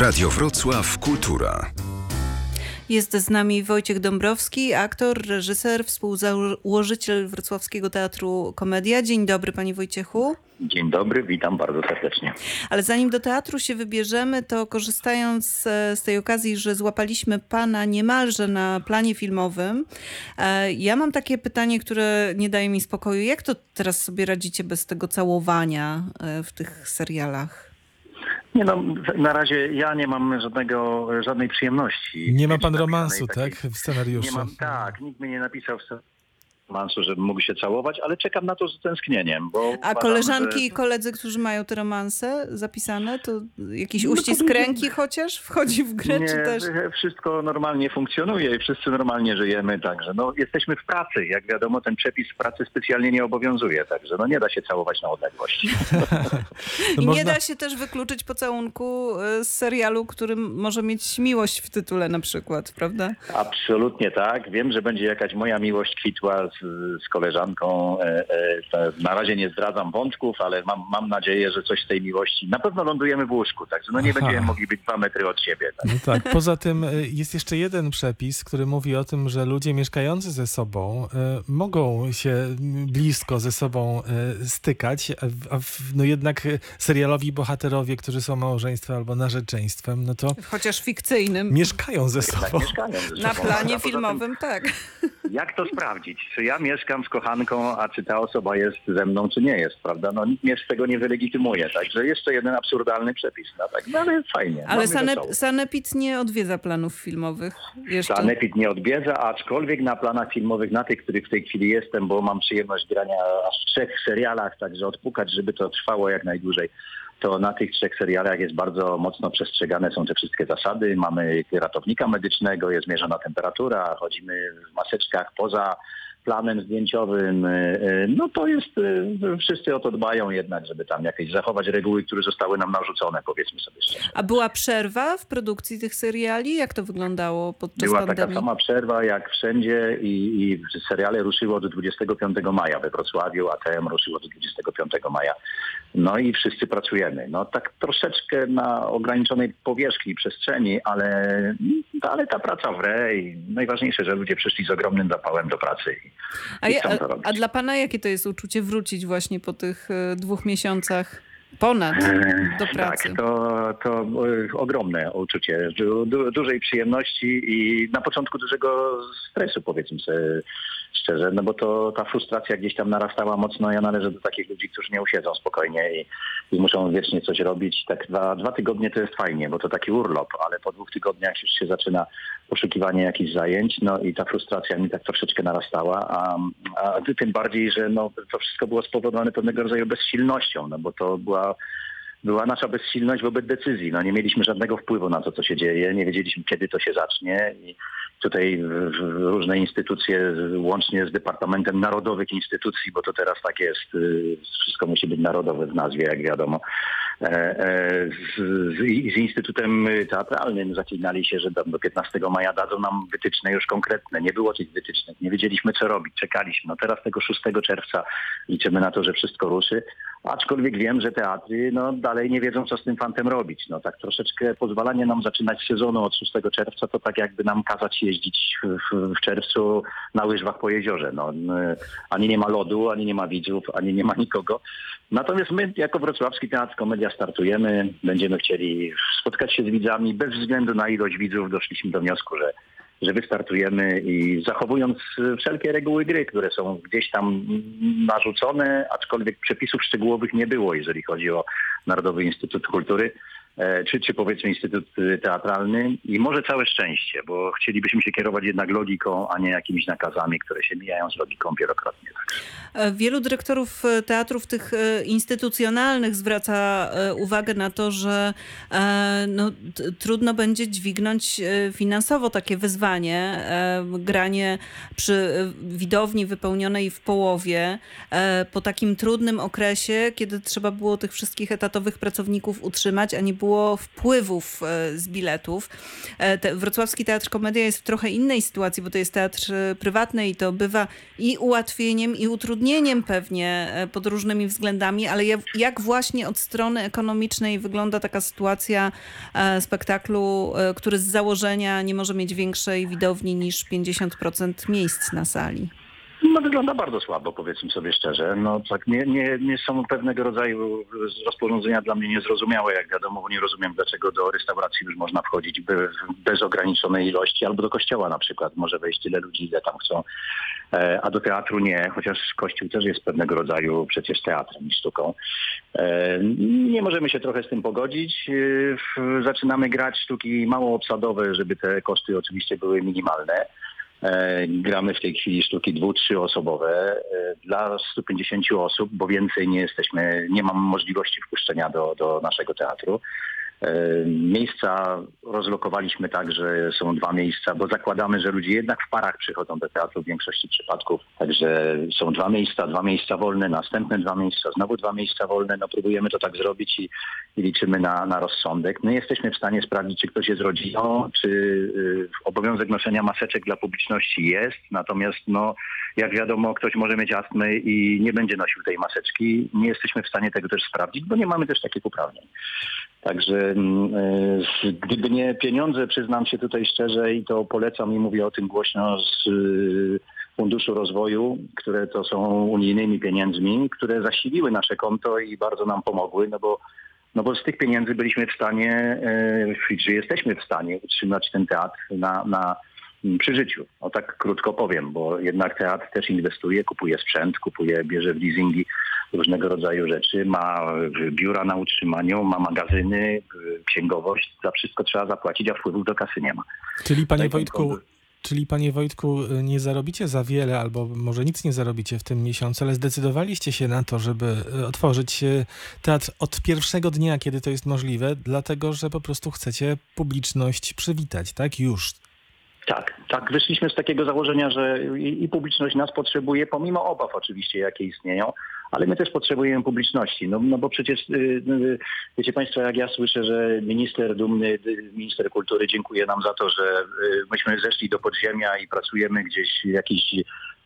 Radio Wrocław Kultura. Jest z nami Wojciech Dąbrowski, aktor, reżyser, współzałożyciel Wrocławskiego Teatru Komedia. Dzień dobry, panie Wojciechu. Dzień dobry, witam bardzo serdecznie. Ale zanim do teatru się wybierzemy, to korzystając e, z tej okazji, że złapaliśmy pana niemalże na planie filmowym, e, ja mam takie pytanie, które nie daje mi spokoju. Jak to teraz sobie radzicie bez tego całowania e, w tych serialach? Nie no, na razie ja nie mam żadnego, żadnej przyjemności. Nie ma pan romansu, tak? W scenariuszu. Nie mam, tak, nikt mi nie napisał w scenariuszu romansu, żeby mógł się całować, ale czekam na to z tęsknieniem. Bo A uważam, koleżanki że... i koledzy, którzy mają te romanse zapisane, to jakiś No uścisk to- ręki chociaż wchodzi w grę, Nie, czy też... wszystko normalnie funkcjonuje i wszyscy normalnie żyjemy, także no jesteśmy w pracy. Jak wiadomo, ten przepis w pracy specjalnie nie obowiązuje, także no nie da się całować na odległość. No I nie można- da się też wykluczyć pocałunku e, z serialu, który może mieć miłość w tytule na przykład, prawda? Absolutnie tak. Wiem, że będzie jakaś moja miłość kwitła z, z koleżanką. E, e, na razie nie zdradzam wątków, ale mam, mam nadzieję, że coś z tej miłości. Na pewno lądujemy w łóżku, także no nie Aha. będziemy mogli być dwa metry od siebie. Tak? No tak. Poza tym y, jest jeszcze jeden przepis, który mówi o tym, że ludzie mieszkający ze sobą mogą się blisko ze sobą stykać, a, no jednak serialowi bohaterowie, którzy są małżeństwem albo narzeczeństwem, no to Chociaż fikcyjnym. mieszkają ze Tak, sobą. mieszkają ze sobą. Na planie filmowym, tak. Jak to sprawdzić? Czy ja mieszkam z kochanką, a czy ta osoba jest ze mną, czy nie jest, prawda? No nikt mnie z tego nie wylegitymuje, także jeszcze jeden absurdalny przepis. No, tak, no ale fajnie. Ale mamy Sane, wesoło. Sanepid nie odwiedza planów filmowych jeszcze. Sanepid nie odwiedza, aczkolwiek na planach filmowych, na tych, których w tej chwili jestem, bo mam przyjemność grania aż w trzech serialach, także odpukać, żeby to trwało jak najdłużej, to na tych trzech serialach jest bardzo mocno przestrzegane są te wszystkie zasady. Mamy ratownika medycznego, jest mierzona temperatura, chodzimy w maseczkach poza planem zdjęciowym. y, y, No to jest, y, wszyscy o to dbają jednak, żeby tam jakieś zachować reguły, które zostały nam narzucone, powiedzmy sobie szczerze. A była przerwa w produkcji tych seriali? Jak to wyglądało podczas Była pandemii? taka sama przerwa jak wszędzie i, i seriale ruszyły od 25 maja we Wrocławiu, ATM ruszyło od 25 maja. No i wszyscy pracujemy. No tak troszeczkę na ograniczonej powierzchni przestrzeni, ale, ale ta praca wre i najważniejsze, że ludzie przyszli z ogromnym zapałem do pracy i, A, i ja- chcą to a, robić. a dla pana jakie to jest uczucie wrócić właśnie po tych e, dwóch miesiącach ponad do pracy? Tak, to, to e, ogromne uczucie du, du, dużej przyjemności i na początku dużego stresu, powiedzmy sobie szczerze, no bo to ta frustracja gdzieś tam narastała mocno. Ja należę do takich ludzi, którzy nie usiedzą spokojnie i, i muszą wiecznie coś robić. Tak dwa, dwa tygodnie to jest fajnie, bo to taki urlop, ale po dwóch tygodniach już się zaczyna poszukiwanie jakichś zajęć, no i ta frustracja mi tak troszeczkę narastała, a, a tym bardziej, że no, to wszystko było spowodowane pewnego rodzaju bezsilnością, no bo to była była nasza bezsilność wobec decyzji. No, nie mieliśmy żadnego wpływu na to, co się dzieje, nie wiedzieliśmy, kiedy to się zacznie i tutaj różne instytucje, łącznie z Departamentem Narodowych Instytucji, bo to teraz tak jest, y, wszystko musi być narodowe w nazwie, jak wiadomo, e, e, z, z, Instytutem Teatralnym zaklinali się, że do 15 maja dadzą nam wytyczne już konkretne. Nie było tych wytycznych, nie wiedzieliśmy, co robić, czekaliśmy. No teraz tego 6 czerwca liczymy na to, że wszystko ruszy. Aczkolwiek wiem, że teatry no, dalej nie wiedzą, co z tym fantem robić. No tak troszeczkę pozwalanie nam zaczynać sezonu od 6 czerwca, to tak jakby nam kazać jeździć w, w, czerwcu na łyżwach po jeziorze. No, ani nie ma lodu, ani nie ma widzów, ani nie ma nikogo. Natomiast my jako Wrocławski Teatr Komedia startujemy, będziemy chcieli spotkać się z widzami. Bez względu na ilość widzów doszliśmy do wniosku, że że wystartujemy i zachowując wszelkie reguły gry, które są gdzieś tam narzucone, aczkolwiek przepisów szczegółowych nie było, jeżeli chodzi o Narodowy Instytut Kultury, czy, czy powiedzmy Instytut y, Teatralny i może całe szczęście, bo chcielibyśmy się kierować jednak logiką, a nie jakimiś nakazami, które się mijają z logiką wielokrotnie. Tak. E, Wielu dyrektorów e, teatrów tych e, instytucjonalnych zwraca e, uwagę na to, że e, no, trudno będzie dźwignąć e, finansowo takie wyzwanie, e, granie przy e, widowni wypełnionej w połowie e, po takim trudnym okresie, kiedy trzeba było tych wszystkich etatowych pracowników utrzymać, a nie było było wpływów e, z biletów. E, te, Wrocławski Teatr Komedia jest w trochę innej sytuacji, bo to jest teatr e, prywatny i to bywa i ułatwieniem, i utrudnieniem pewnie pod różnymi względami, ale jak, właśnie od strony ekonomicznej wygląda taka sytuacja spektaklu, który z założenia nie może mieć większej widowni niż 50% miejsc na sali? No wygląda bardzo słabo, powiedzmy sobie szczerze. No tak nie, nie, nie są pewnego rodzaju rozporządzenia dla mnie niezrozumiałe, jak wiadomo, bo nie rozumiem dlaczego do restauracji już można wchodzić bez, bez ograniczonej ilości, albo do kościoła na przykład może wejść tyle ludzi, ile tam chcą, e, a do teatru nie, chociaż kościół też jest pewnego rodzaju przecież teatrem i sztuką. E, Nie możemy się trochę z tym pogodzić. E, Zaczynamy grać sztuki mało obsadowe, żeby te koszty oczywiście były minimalne. E, Gramy w tej chwili sztuki dwu, trzyosobowe e, dla 150 osób, bo więcej nie jesteśmy, nie mam możliwości wpuszczenia do, do naszego teatru. E, Miejsca rozlokowaliśmy tak, że są dwa miejsca, bo zakładamy, że ludzie jednak w parach przychodzą do teatru w większości przypadków. Także są dwa miejsca, dwa miejsca wolne, następne dwa miejsca, znowu dwa miejsca wolne. No próbujemy to tak zrobić i, i liczymy na, na rozsądek. My jesteśmy w stanie sprawdzić, czy ktoś jest rodziną, czy y, obowiązek noszenia maseczek dla publiczności jest. Natomiast no, jak wiadomo, ktoś może mieć astmę i nie będzie nosił tej maseczki. Nie jesteśmy w stanie tego też sprawdzić, bo nie mamy też takich uprawnień. Także gdyby nie pieniądze, przyznam się tutaj szczerze i to polecam i mówię o tym głośno z y, Funduszu Rozwoju, które to są unijnymi pieniędzmi, które zasiliły nasze konto i bardzo nam pomogły, no bo, no bo z tych pieniędzy byliśmy w stanie, y, czy jesteśmy w stanie utrzymać ten teatr na, na przy życiu. O tak krótko powiem, bo jednak teatr też inwestuje, kupuje sprzęt, kupuje, bierze w leasingi różnego rodzaju rzeczy, ma y, biura na utrzymaniu, ma magazyny, y, księgowość, za wszystko trzeba zapłacić, a wpływów do kasy nie ma. Czyli panie Wojtku, czyli panie Wojtku, y, nie zarobicie za wiele, albo może nic nie zarobicie w tym miesiącu, ale zdecydowaliście się na to, żeby otworzyć teatr od pierwszego dnia, kiedy to jest możliwe, dlatego że po prostu chcecie publiczność przywitać, tak? Już. Tak, tak. Wyszliśmy z takiego założenia, że i publiczność nas potrzebuje, pomimo obaw oczywiście, jakie istnieją, ale my też potrzebujemy publiczności. No, no bo przecież, y, y, wiecie Państwo, jak ja słyszę, że minister dumny, y, minister kultury dziękuję nam za to, że y, myśmy zeszli do podziemia i pracujemy gdzieś jakiś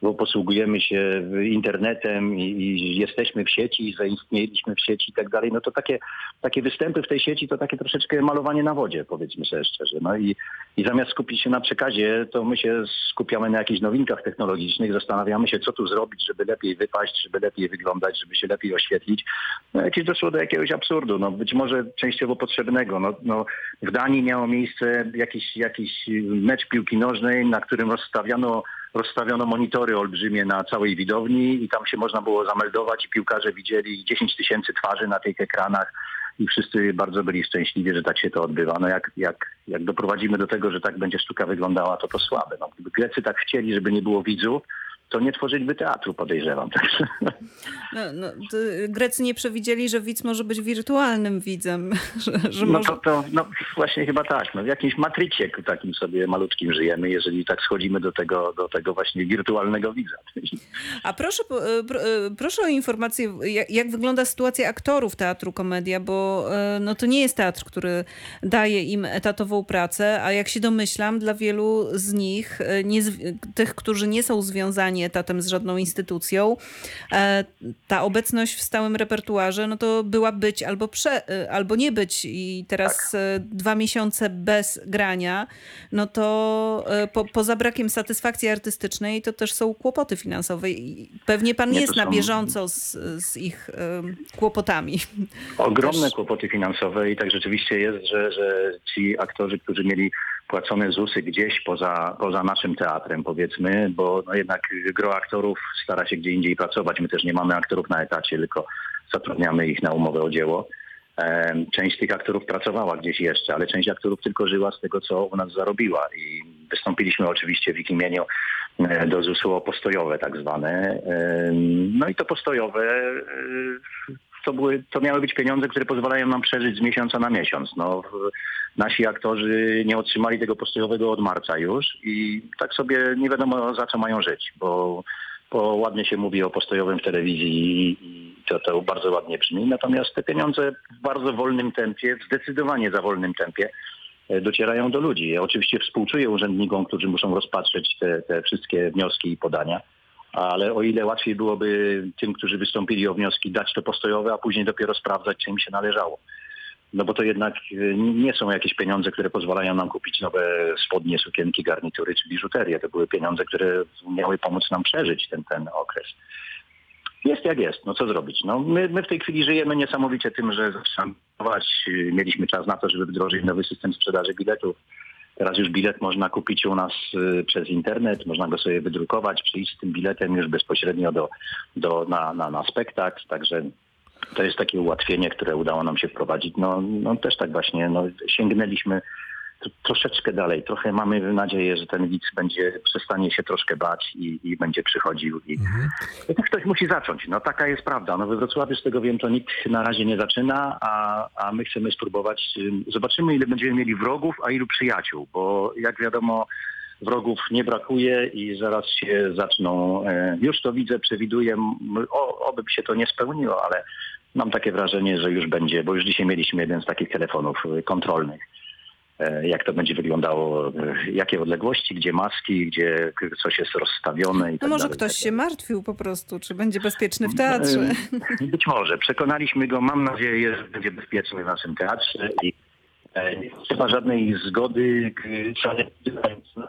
bo posługujemy się internetem i, i jesteśmy w sieci, zaistnieliśmy w sieci i tak dalej, no to takie, takie występy w tej sieci to takie troszeczkę malowanie na wodzie, powiedzmy sobie szczerze. No i, i zamiast skupić się na przekazie, to my się skupiamy na jakichś nowinkach technologicznych, zastanawiamy się, co tu zrobić, żeby lepiej wypaść, żeby lepiej wyglądać, żeby się lepiej oświetlić. No jakieś doszło do jakiegoś absurdu, no być może częściowo potrzebnego. No, no, w Danii miało miejsce jakiś, jakiś mecz piłki nożnej, na którym rozstawiano rozstawiono monitory olbrzymie na całej widowni i tam się można było zameldować i piłkarze widzieli 10 tysięcy twarzy na tych ekranach i wszyscy bardzo byli szczęśliwi, że tak się to odbywa. No jak, jak, jak doprowadzimy do tego, że tak będzie sztuka wyglądała, to to słabe. No, gdyby Grecy tak chcieli, żeby nie było widzów, to nie tworzyliby teatru, podejrzewam. Także No, no, Grecy nie przewidzieli, że widz może być wirtualnym widzem. Że, że no może... to, to no właśnie chyba tak. No w jakimś matrycie takim sobie malutkim żyjemy, jeżeli tak schodzimy do tego, do tego właśnie wirtualnego widza. A proszę, e, e, proszę o informację, jak, jak wygląda sytuacja aktorów Teatru Komedia, bo e, no, to nie jest teatr, który daje im etatową pracę, a jak się domyślam, dla wielu z nich, nie, tych, którzy nie są związani etatem z żadną instytucją, e, ta obecność w stałym repertuarze, no to była być albo, prze, e, albo nie być i teraz e, dwa miesiące bez grania, no to po, poza brakiem satysfakcji artystycznej, to też są kłopoty finansowe i pewnie pan Nie, jest to na są- bieżąco z, z ich kłopotami. Ogromne Też- kłopoty finansowe i tak rzeczywiście jest, że, że ci aktorzy, którzy mieli płacone ZUSy gdzieś poza, poza naszym teatrem powiedzmy, bo no jednak gro aktorów stara się gdzie indziej pracować. My też nie mamy aktorów na etacie, tylko zatrudniamy ich na umowę o dzieło. Część tych aktorów pracowała gdzieś jeszcze, ale część aktorów tylko żyła z tego, co u nas zarobiła. I wystąpiliśmy oczywiście w ich imieniu e, do ZUS-u o postojowe tak zwane. No i to postojowe e, to, były, to miały być pieniądze, które pozwalają nam przeżyć z miesiąca na miesiąc. No, nasi aktorzy nie otrzymali tego postojowego od marca już i tak sobie nie wiadomo za co mają żyć, bo, bo ładnie się mówi o postojowym w telewizji i, i to, to bardzo ładnie brzmi. Natomiast te pieniądze w bardzo wolnym tempie, w zdecydowanie za wolnym tempie e, docierają do ludzi. Ja oczywiście współczuję urzędnikom, którzy muszą rozpatrzeć te, te wszystkie wnioski i podania, ale o ile łatwiej byłoby tym, którzy wystąpili o wnioski, dać to postojowe, a później dopiero sprawdzać, czy im się należało. No bo to jednak y, nie są jakieś pieniądze, które pozwalają nam kupić nowe spodnie, sukienki, garnitury czy biżuterię. To były pieniądze, które miały pomóc nam przeżyć ten, ten okres. Jest jak jest, no co zrobić? No, my, my w tej chwili żyjemy niesamowicie tym, że. Y, Mieliśmy czas na to, żeby wdrożyć nowy system sprzedaży biletów. Teraz już bilet można kupić u nas y, przez internet, można go sobie wydrukować, przyjść z tym biletem już bezpośrednio do, do, na, na, na spektakl, także to jest takie ułatwienie, które udało nam się wprowadzić. No, no też tak właśnie, no, sięgnęliśmy troszeczkę dalej. Trochę mamy nadzieję, że ten widz będzie, przestanie się troszkę bać i, i będzie przychodził. I, i tak ktoś musi zacząć. No taka jest prawda. No we Wrocławiu z tego wiem, to nikt na razie nie zaczyna, a, a my chcemy spróbować. ym, Zobaczymy, ile będziemy mieli wrogów, a ilu przyjaciół, bo jak wiadomo, wrogów nie brakuje i zaraz się zaczną, e, już to widzę, przewiduję, o, oby się to nie spełniło, ale mam takie wrażenie, że już będzie, bo już dzisiaj mieliśmy jeden z takich telefonów e, kontrolnych. E, Jak to będzie wyglądało, e, jakie odległości, gdzie maski, gdzie coś jest rozstawione i No tak może dalej, ktoś tak się martwił po prostu, czy będzie bezpieczny w teatrze. E, Być może. Przekonaliśmy go. Mam nadzieję, że będzie bezpieczny w naszym teatrze i nie trzeba żadnej zgody sanepidu,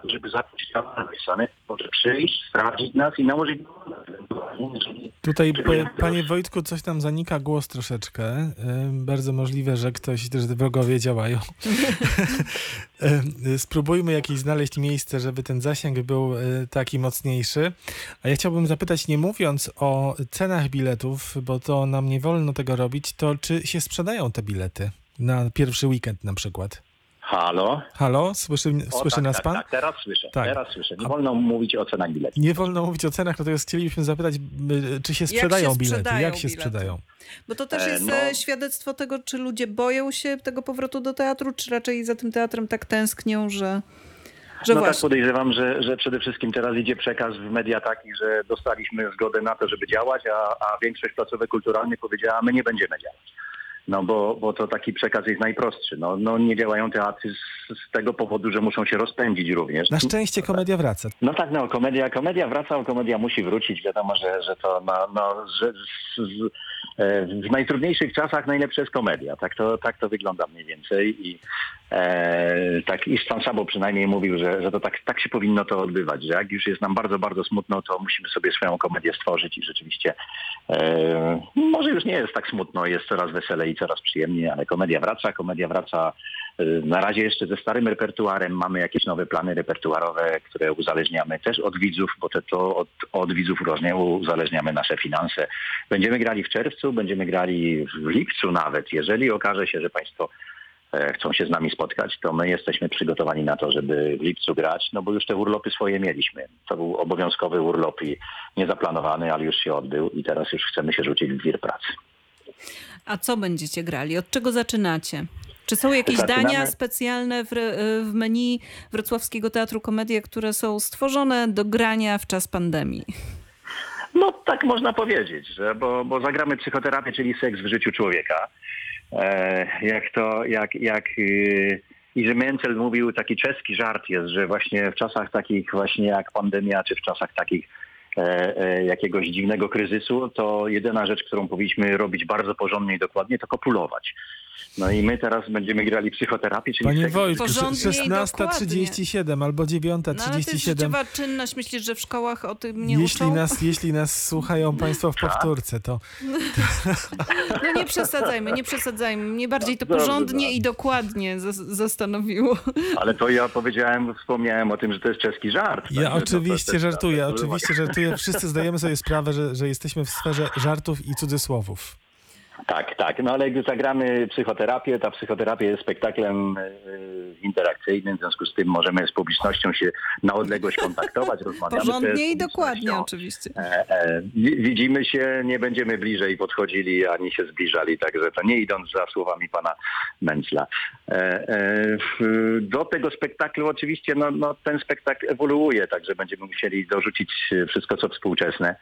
żeby zacząć działalność. Sanepid może przyjść, sprawdzić nas i nałożyć Tutaj, panie Wojtku, coś tam zanika głos troszeczkę. Bardzo możliwe, że ktoś, też wrogowie działają. Spróbujmy jakieś znaleźć miejsce, żeby ten zasięg był y, taki mocniejszy. A ja chciałbym zapytać, nie mówiąc o cenach biletów, bo to nam nie wolno tego robić, to czy się sprzedają te bilety na pierwszy weekend na przykład? Halo? Halo? Słyszy, O, słyszy tak, nas tak, pan? Tak, teraz słyszę. Tak. Teraz słyszę. Nie A- wolno mówić o cenach biletów. Nie wolno mówić o cenach, natomiast chcielibyśmy zapytać, y, czy się sprzedają bilety? sprzedają Jak się bilety? sprzedają? Bo to też E, jest no. e, świadectwo tego, czy ludzie boją się tego powrotu do teatru, czy raczej za tym teatrem tak tęsknią, że, że no tak właśnie. podejrzewam, że, że przede wszystkim teraz idzie przekaz w media taki, że dostaliśmy zgodę na to, żeby działać, a, a większość placówek kulturalnych powiedziała, my nie będziemy działać. No bo, bo to taki przekaz jest najprostszy. No, no nie działają teatry z, z tego powodu, że muszą się rozpędzić również. Na szczęście komedia wraca. No tak, no komedia, komedia wraca, komedia musi wrócić. Wiadomo, że, że to no, no, że z, z, e, w najtrudniejszych czasach najlepsza jest komedia. Tak to, tak to wygląda mniej więcej. I e, tak i Stan Sabo przynajmniej mówił, że, że to tak, tak się powinno to odbywać, że jak już jest nam bardzo, bardzo smutno, to musimy sobie swoją komedię stworzyć i rzeczywiście e, może już nie jest tak smutno, jest coraz weselej i coraz przyjemniej, ale komedia wraca, komedia wraca e, na razie jeszcze ze starym repertuarem. Mamy jakieś nowe plany repertuarowe, które uzależniamy też od widzów, bo to, to od, od widzów różnie uzależniamy nasze finanse. Będziemy grali w czerwcu, będziemy grali w lipcu nawet. Jeżeli okaże się, że Państwo e, chcą się z nami spotkać, to my jesteśmy przygotowani na to, żeby w lipcu grać, no bo już te urlopy swoje mieliśmy. To był obowiązkowy urlop i niezaplanowany, ale już się odbył i teraz już chcemy się rzucić w wir pracy. A co będziecie grali? Od czego zaczynacie? Czy są jakieś Zaczynamy- dania specjalne w, w menu Wrocławskiego Teatru Komedia, które są stworzone do grania w czas pandemii? No tak można powiedzieć, że bo, bo zagramy psychoterapię, czyli seks w życiu człowieka. E, jak to, jak, jak yy, Iży Mencel mówił, taki czeski żart jest, że właśnie w czasach takich właśnie jak pandemia, czy w czasach takich jakiegoś dziwnego kryzysu, to jedyna rzecz, którą powinniśmy robić bardzo porządnie i dokładnie, to kopulować. No i my teraz będziemy grali psychoterapię, czyli Panie Wojtku, Porządnie i 16.37 albo 9.37. No ale to jest życiowa czynność. Myślisz, że w szkołach o tym nie jeśli uczą? nas, jeśli nas słuchają Państwo w Tak. powtórce, to No nie przesadzajmy, nie przesadzajmy. Mnie bardziej to porządnie i dokładnie zas- zastanowiło. Ale to ja powiedziałem, wspomniałem o tym, że to jest czeski żart. ja Także no to oczywiście też- żartuję, to- oczywiście żartuję. Wszyscy zdajemy sobie sprawę, że, że jesteśmy w sferze żartów i cudzysłowów. Tak, tak. No ale gdy zagramy psychoterapię, ta psychoterapia jest spektaklem e, interakcyjnym, w związku z tym możemy z publicznością się na odległość kontaktować, rozmawiamy Porządnie i dokładnie oczywiście. E, e, wi- Widzimy się, nie będziemy bliżej podchodzili ani się zbliżali, także to nie idąc za słowami pana Mencla. E, e, Do tego spektaklu oczywiście no, no, ten spektakl ewoluuje, także będziemy musieli dorzucić wszystko co współczesne.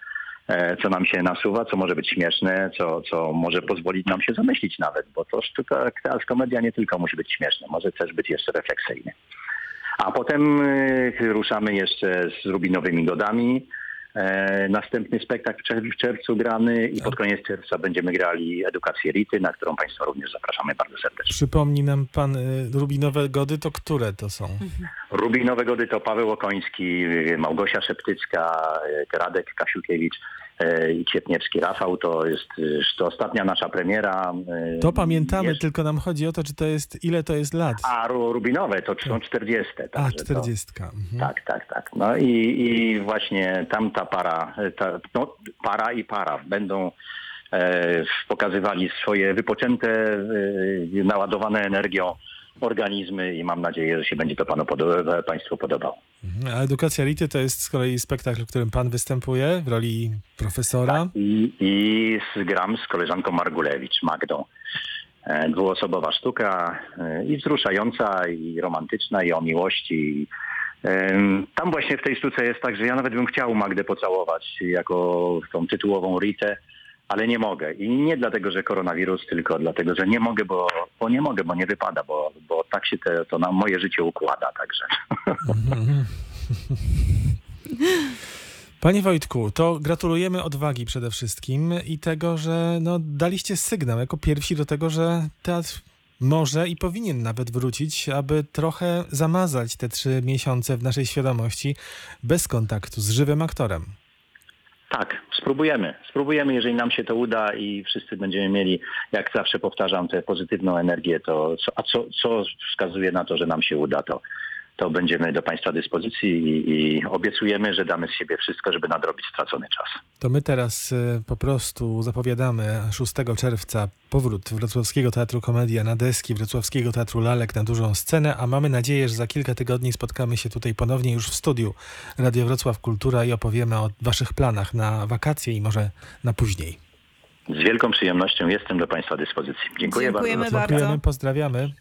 E, co nam się nasuwa, co może być śmieszne, co, co może pozwolić nam się zamyślić nawet, bo to sztuka, teraz komedia nie tylko musi być śmieszna, może też być jeszcze refleksyjny. A potem y, ruszamy jeszcze z Rubinowymi Godami. E, następny spektakl w czerw- w czerwcu grany i pod koniec czerwca będziemy grali edukację Rity, na którą Państwa również zapraszamy bardzo serdecznie. Przypomni nam pan y, Rubinowe Gody, to które to są? Rubinowe Gody to Paweł Okoński, Małgosia Szeptycka, Radek Kasiukiewicz i Kwietniewski Rafał. To jest to ostatnia nasza premiera. y, To pamiętamy, Jest- tylko nam chodzi o to, czy to jest, ile to jest lat. A Ru- Rubinowe to są 40. A, także to- 40. Mhm. Tak, tak, tak. No i, i właśnie tamta para, ta, no, para i para będą e, pokazywali swoje wypoczęte, e, naładowane energią organizmy i mam nadzieję, że się będzie to panu podoba, Państwu podobało. Mhm. A Edukacja Rity to jest z kolei spektakl, w którym pan występuje w roli profesora. I, i z- gram z koleżanką Margulewicz, Magdą. E, Dwuosobowa sztuka e, i wzruszająca, i romantyczna, i o miłości. Tam właśnie w tej sztuce jest tak, że ja nawet bym chciał Magdę pocałować jako tą tytułową Ritę, ale nie mogę. I nie dlatego, że koronawirus, tylko dlatego, że nie mogę, bo, bo nie mogę, bo nie wypada, bo, bo tak się te, to na moje życie układa. Także Panie Wojtku, to gratulujemy odwagi przede wszystkim i tego, że no, daliście sygnał jako pierwsi do tego, że teatr może i powinien nawet wrócić, aby trochę zamazać te trzy miesiące w naszej świadomości bez kontaktu z żywym aktorem. Tak, spróbujemy. Spróbujemy, jeżeli nam się to uda i wszyscy będziemy mieli, jak zawsze powtarzam, tę pozytywną energię, to co, a co, co wskazuje na to, że nam się uda, to, to będziemy do Państwa dyspozycji i, i obiecujemy, że damy z siebie wszystko, żeby nadrobić stracony czas. To my teraz y, po prostu zapowiadamy 6 czerwca powrót Wrocławskiego Teatru Komedia na deski Wrocławskiego Teatru Lalek na dużą scenę, a mamy nadzieję, że za kilka tygodni spotkamy się tutaj ponownie już w studiu Radio Wrocław Kultura i opowiemy o waszych planach na wakacje i może na później. Z wielką przyjemnością jestem do Państwa dyspozycji. Dziękuję bardzo. Dziękujemy bardzo. Dziękujemy, pozdrawiamy.